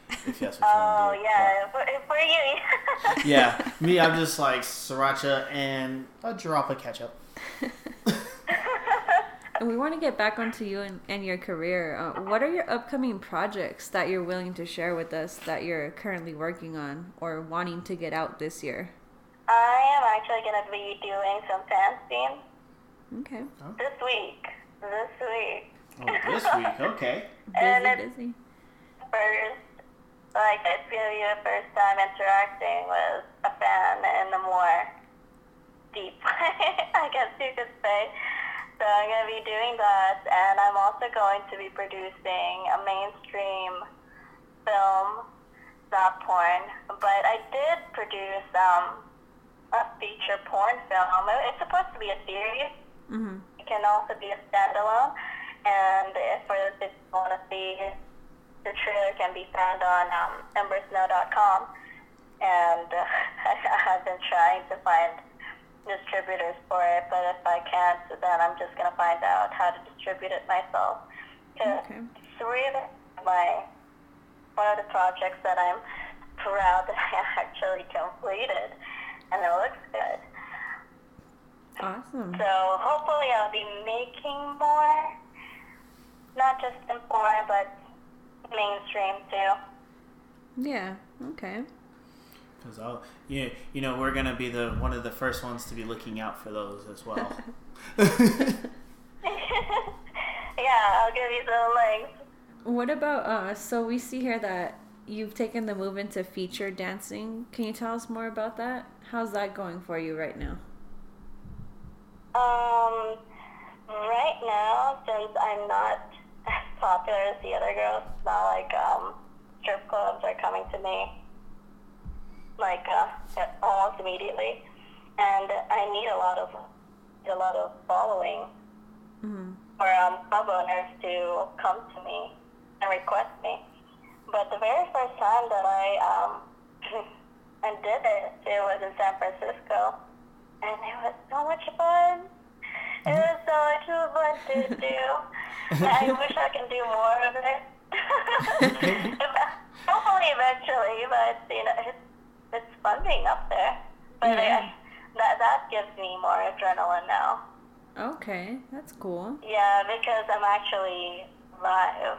If that's what you Oh, want to do. yeah. For, for you. Yeah, me, I'm just like sriracha and a drop of ketchup. And we want to get back onto you and, and your career. Uh, what are your upcoming projects that you're willing to share with us that you're currently working on or wanting to get out this year? I am actually going to be doing some fanzine Okay. this week. This week. Oh, this week, okay. And Busy, it's busy. first, like, it's going to be the first time interacting with a fan in the more deep way, I guess you could say. So I'm going to be doing that, and I'm also going to be producing a mainstream film, not porn. But I did produce um, a feature porn film. It's supposed to be a series. Mm-hmm. It can also be a standalone. And if for those that want to see, the trailer can be found on um, embersnow.com. And uh, I've been trying to find distributors for it, but if I can't, then I'm just going to find out how to distribute it myself. Okay. three of my one of the projects that I'm proud that I actually completed, and it looks good. Awesome. So hopefully I'll be making more, not just in porn, but mainstream too. Yeah. Okay. Because I'll, you, you know, we're gonna be the one of the first ones to be looking out for those as well. Yeah, I'll give you the links. What about uh? So we see here that you've taken the move into feature dancing. Can you tell us more about that? How's that going for you right now? Um, right now, since I'm not as popular as the other girls, it's not like um, strip clubs are coming to me like uh, almost immediately, and I need a lot of a lot of following Mm-hmm. for um, club owners to come to me and request me. but the very first time that I um, and did it, it was in San Francisco, and it was so much fun. It was so much fun to do. I wish I can do more of it. Hopefully, eventually, but you know, it's it's fun being up there. But Yeah. I, that that gives me more adrenaline now. Okay, that's cool. Yeah, because I'm actually live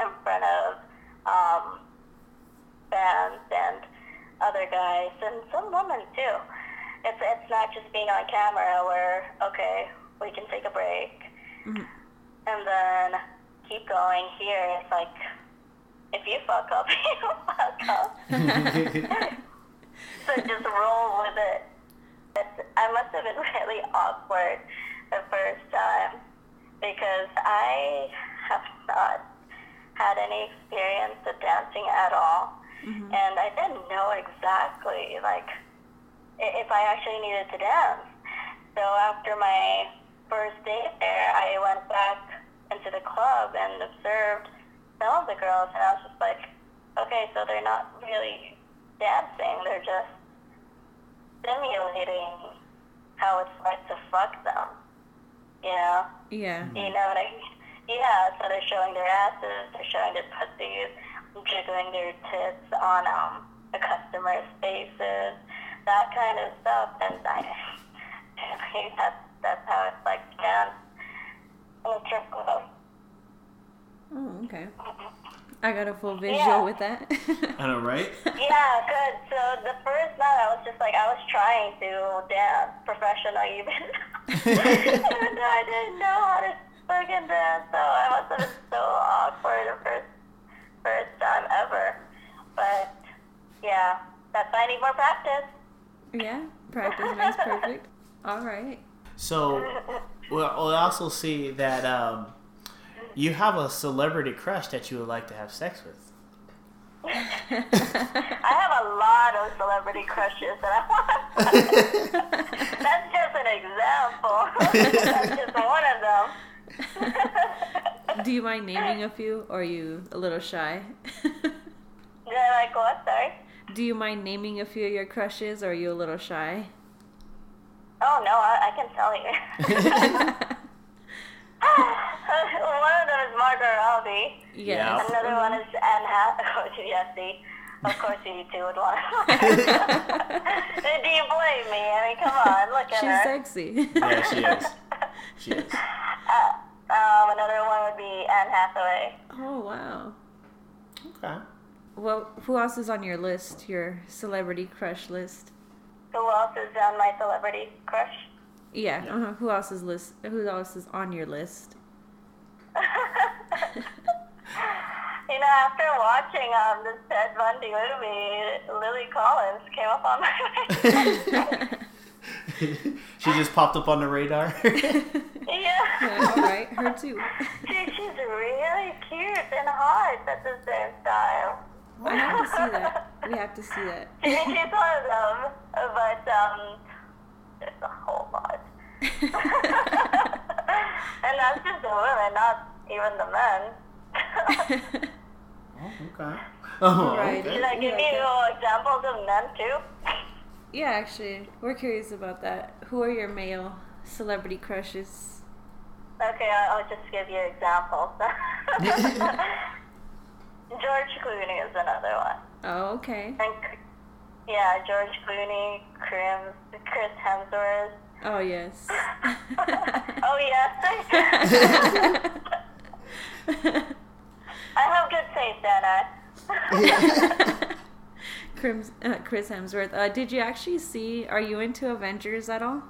in front of um, bands and other guys and some women too. It's it's not just being on camera where okay we can take a break Mhm. and then keep going. Here it's like if you fuck up, you fuck up. so just roll with it. I must have been really awkward the first time because I have not had any experience of dancing at all, mm-hmm. and I didn't know exactly like if I actually needed to dance. So after my first day there, I went back into the club and observed some of the girls, and I was just like, okay, so they're not really dancing; they're just simulating how it's like to fuck them. You know? Yeah. You know what I mean? Yeah, so they're showing their asses, they're showing their pussies, jiggling their tits on um the customers' faces, that kind of stuff. And I, I think that's that's how it's like to dance in a strip club. Oh, okay. I got a full visual Yeah. with that. I know, right? Yeah, good. So the first night I was just like I was trying to dance professional even, even though I didn't know how to fucking dance. So I must have been so awkward the first first time ever. But yeah, that's why I need more practice. yeah, practice makes perfect. All right. So we'll, we'll also see that um, you have a celebrity crush that you would like to have sex with. I have a lot of celebrity crushes that I want. that's just an example. that's just one of them. Do you mind naming a few, or are you a little shy? Did I like what? Sorry. Do you mind naming a few of your crushes, or are you a little shy? Oh no, I, I can tell you. one of them is Margot Robbie. Yes. Yeah. Another one is Anne Hathaway. yes, see, of course you two would want. To. Do you blame me? I mean, come on, look at She's her. She's sexy. Yeah, she is. She is. Uh, um, another one would be Anne Hathaway. oh wow. Okay. Well, who else is on your list? Your celebrity crush list? Who else is on my celebrity crush? Yeah. Uh-huh. Who else is list? Who else is on your list? You know, after watching um, this Ted Bundy movie, Lily Collins came up on my she just popped up on the radar. yeah. Yeah, all right, her too. She, she's really cute and hot at the same time. I have to see that. We have to see that. She, she's one of them, but um, there's a whole lot. and that's just the women, not even the men. oh, okay. Oh, Right. okay. Should I give Yeah, you examples of men too? yeah, actually, we're curious about that. Who are your male celebrity crushes? Okay, I'll, I'll just give you examples. George Clooney is another one. Oh, okay. And yeah, George Clooney, Chris, Chris Hemsworth. Oh yes. Oh yes. I have good taste, Chris, uh, Chris Hemsworth. Uh, did you actually see? Are you into Avengers at all?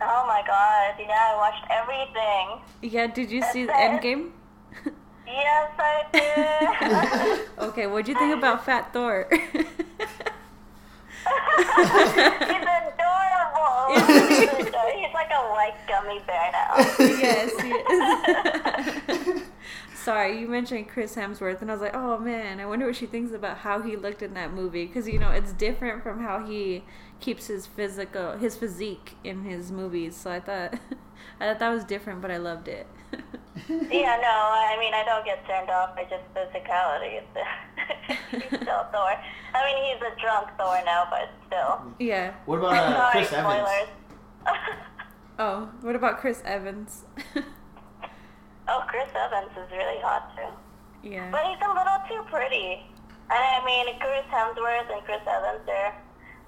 Oh my god, yeah, I watched everything. Yeah. Did you see the That's. Endgame? Yes, I did. okay. What'd you think about Fat Thor? He's adorable. He's adorable. He's like a white gummy bear now. yes. he is. Sorry, you mentioned Chris Hemsworth, and I was like, oh man, I wonder what she thinks about how he looked in that movie because you know it's different from how he keeps his physical, his physique in his movies. So I thought, I thought that was different, but I loved it. yeah, no, I mean, I don't get turned off by just physicality. he's still Thor. I mean, he's a drunk Thor now, but still. Yeah. What about uh, Sorry, Chris Evans? Oh, what about Chris Evans? oh, Chris Evans is really hot too. yeah. But he's a little too pretty. And I mean, Chris Hemsworth and Chris Evans, they're,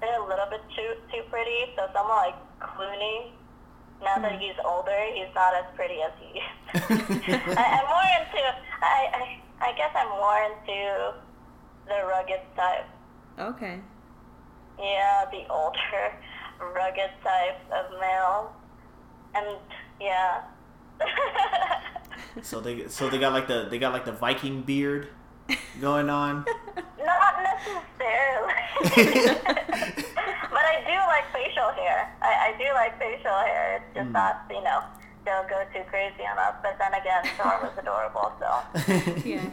they're a little bit too too pretty. So someone like Clooney, now that hmm. he's older, he's not as pretty as he is. I, I'm more into, I, I, I guess I'm more into the rugged type. Okay. Yeah, the older, rugged type of male. And yeah. So they so they got like the they got like the Viking beard going on. Not necessarily. but I do like facial hair. I, I do like facial hair. It's just not, you know, don't go too crazy on us. But then again, Thor was adorable, so. Yeah,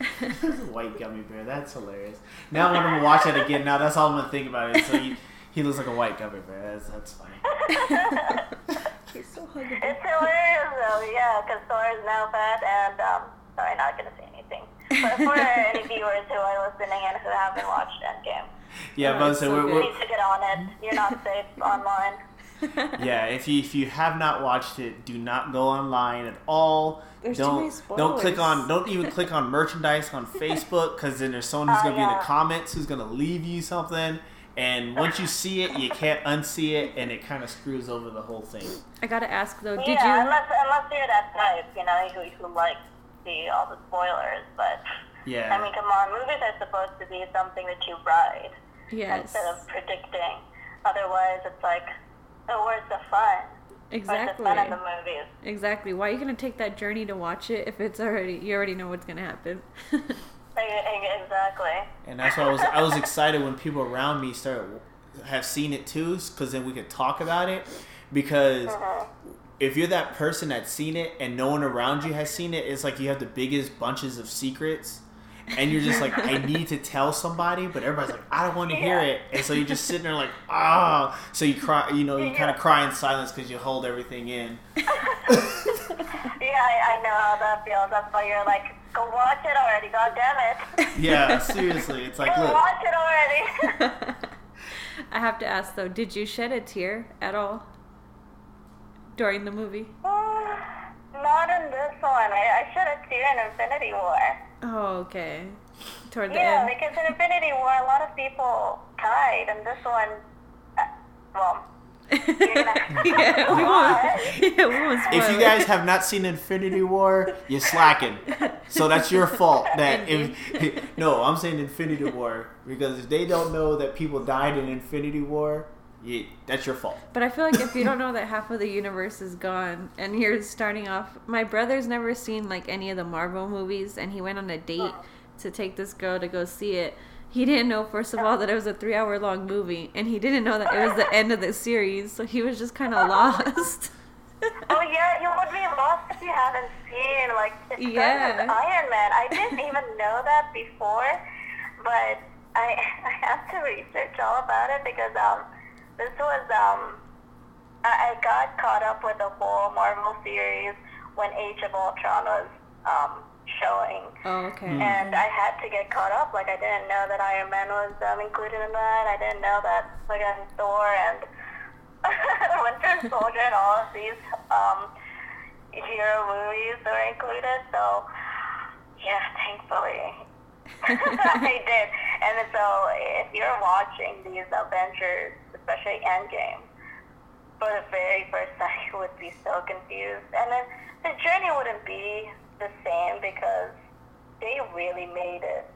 he was. White gummy bear. That's hilarious. Now I'm gonna watch it again, now that's all I'm gonna think about it. So he, he looks like a white gummy bear. That's that's funny. He's so huggable. It's hilarious though, yeah, because Thor is now fat and, um, sorry, not gonna say anything. But for any viewers who are listening and who haven't watched Endgame, Yeah, but so so we're, we're, need to get on it. You're not safe online. yeah. If you if you have not watched it, do not go online at all. There's too don't many don't click on don't even click on merchandise on Facebook because then there's someone oh, who's Oh, gonna be in the comments who's gonna leave you something. And once you see it, you can't unsee it, and it kind of screws over the whole thing. I gotta ask though, did yeah, you? unless unless you're that type, you know, who who likes to see all the spoilers. But Yeah. I mean, come on, movies are supposed to be something that you ride Yes. instead of predicting. Otherwise, it's like, oh, where's the fun? Where's Exactly. the fun in the movies? Exactly. Why are you gonna take that journey to watch it if it's already you already know what's gonna happen? Exactly. And that's why I was I was excited when people around me started have seen it too, because then we could talk about it. Because Uh-huh. If you're that person that's seen it and no one around you has seen it, it's like you have the biggest bunches of secrets. And you're just like, I need to tell somebody, but everybody's like, I don't want to hear it. And so you're just sitting there like, ah. So you cry, you know, you kind of cry in silence because you hold everything in. Yeah, I, I know how that feels. That's why you're like, go watch it already. God damn it. Yeah, seriously. It's like, Go look, watch it already. I have to ask though, did you shed a tear at all during the movie? Not in this one. I, I should have seen in Infinity War. Oh, okay. Toward the Yeah, end. because in Infinity War, a lot of people died, and this one, uh, well, yeah, we won't. Yeah, we won't if you guys have not seen Infinity War, you're slacking. So that's your fault. That if no, I'm saying Infinity War because if they don't know that people died in Infinity War, you, that's your fault. But I feel like if you don't know that half of the universe is gone and you're starting off, my brother's never seen like any of the Marvel movies, and he went on a date to take this girl to go see it. He didn't know, first of all, that it was a three hour long movie, and he didn't know that it was the end of the series, so he was just kind of lost. Oh yeah, you would be lost if you haven't seen like it Yeah. Iron Man. I didn't even know that before, but I I have to research all about it because um this was um I, I got caught up with the whole Marvel series when Age of Ultron was um showing. oh, okay. And I had to get caught up. Like I didn't know that Iron Man was um, included in that. I didn't know that again Thor and Winter Soldier and all of these um, hero movies were included. So yeah, thankfully I did. And so if you're watching these Avengers, especially Endgame, for the very first time, you would be so confused. And then the journey wouldn't be the same because they really made it.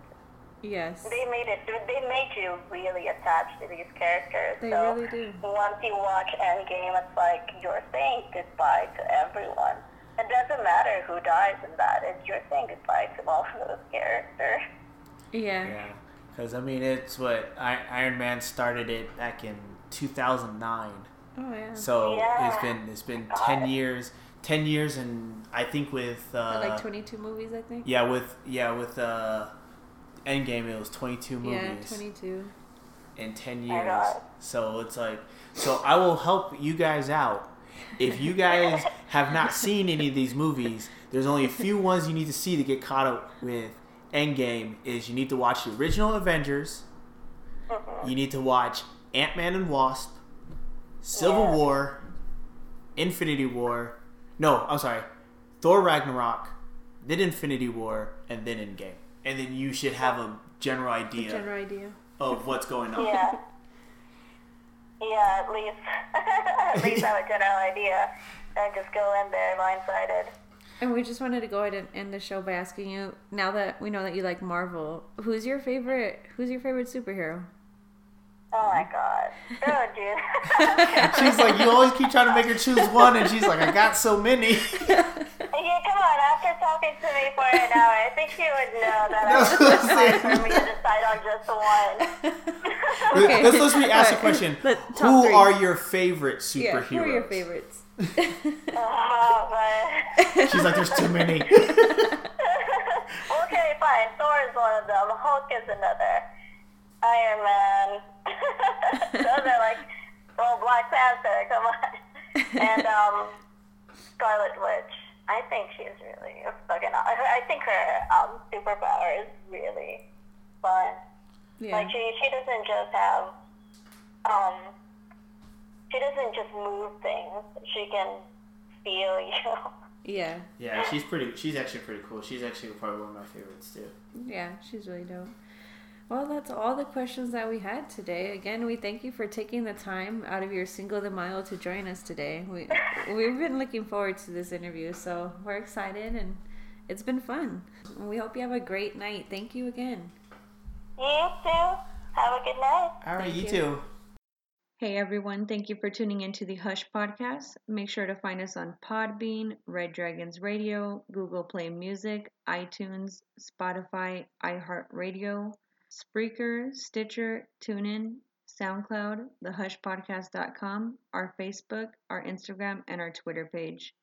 yes. They made it. They made you really attached to these characters. They so really do. once you watch Endgame, it's like you're saying goodbye to everyone. It doesn't matter who dies in that. It's you're saying goodbye to all of those characters. Yeah. Yeah, because I mean, it's what I, Iron Man started it back in 2009. Oh, yeah. So Yeah. it's been it's been God. ten years, ten years, and I think with uh, like 22 movies, I think. yeah with yeah with uh, Endgame it was 22 movies Yeah, 22. in 10 years. So it's like so I will help you guys out. If you guys have not seen any of these movies, there's only a few ones you need to see to get caught up with Endgame. Is you need to watch the original Avengers. You need to watch Ant Man and Wasp, Civil Yeah. War, Infinity War. No, I'm sorry, Thor Ragnarok, then Infinity War, and then Endgame. And then you should have a general idea General idea. of what's going on. Yeah. Yeah, at least at least have a general idea and just go in there blindsided. And we just wanted to go ahead and end the show by asking you, now that we know that you like Marvel, who's your favorite who's your favorite superhero? Oh my god. Oh dude. She's like, you always keep trying to make her choose one, and she's like, I got so many. yeah, come on, after talking to me for an hour, I think she would know that That's I what was I'm hard saying. for me to decide on just one. Okay. Let's let's me ask a question. Who three. are your favorite superheroes? Yeah, who are your favorites? Oh, but She's like, there's too many. okay, fine. Thor is one of them. Hulk is another. Iron Man. Those are like, well, Black Panther. Come on. And um, Scarlet Witch. I think she's really fucking. I I think her um superpower is really fun. Yeah. Like she she doesn't just have um. She doesn't just move things. She can feel you. Yeah. Yeah, she's pretty. She's actually pretty cool. She's actually probably one of my favorites too. Yeah, she's really dope. Well, that's all the questions that we had today. Again, we thank you for taking the time out of your Cinco de Mayo to join us today. We we've been looking forward to this interview, so we're excited and it's been fun. We hope you have a great night. Thank you again. You too. Have a good night. All right, you, you. too. Hey everyone, thank you for tuning into the Hush podcast. Make sure to find us on Podbean, Red Dragons Radio, Google Play Music, iTunes, Spotify, iHeartRadio, Spreaker, Stitcher, TuneIn, SoundCloud, thehushpodcast.com, our Facebook, our Instagram, and our Twitter page.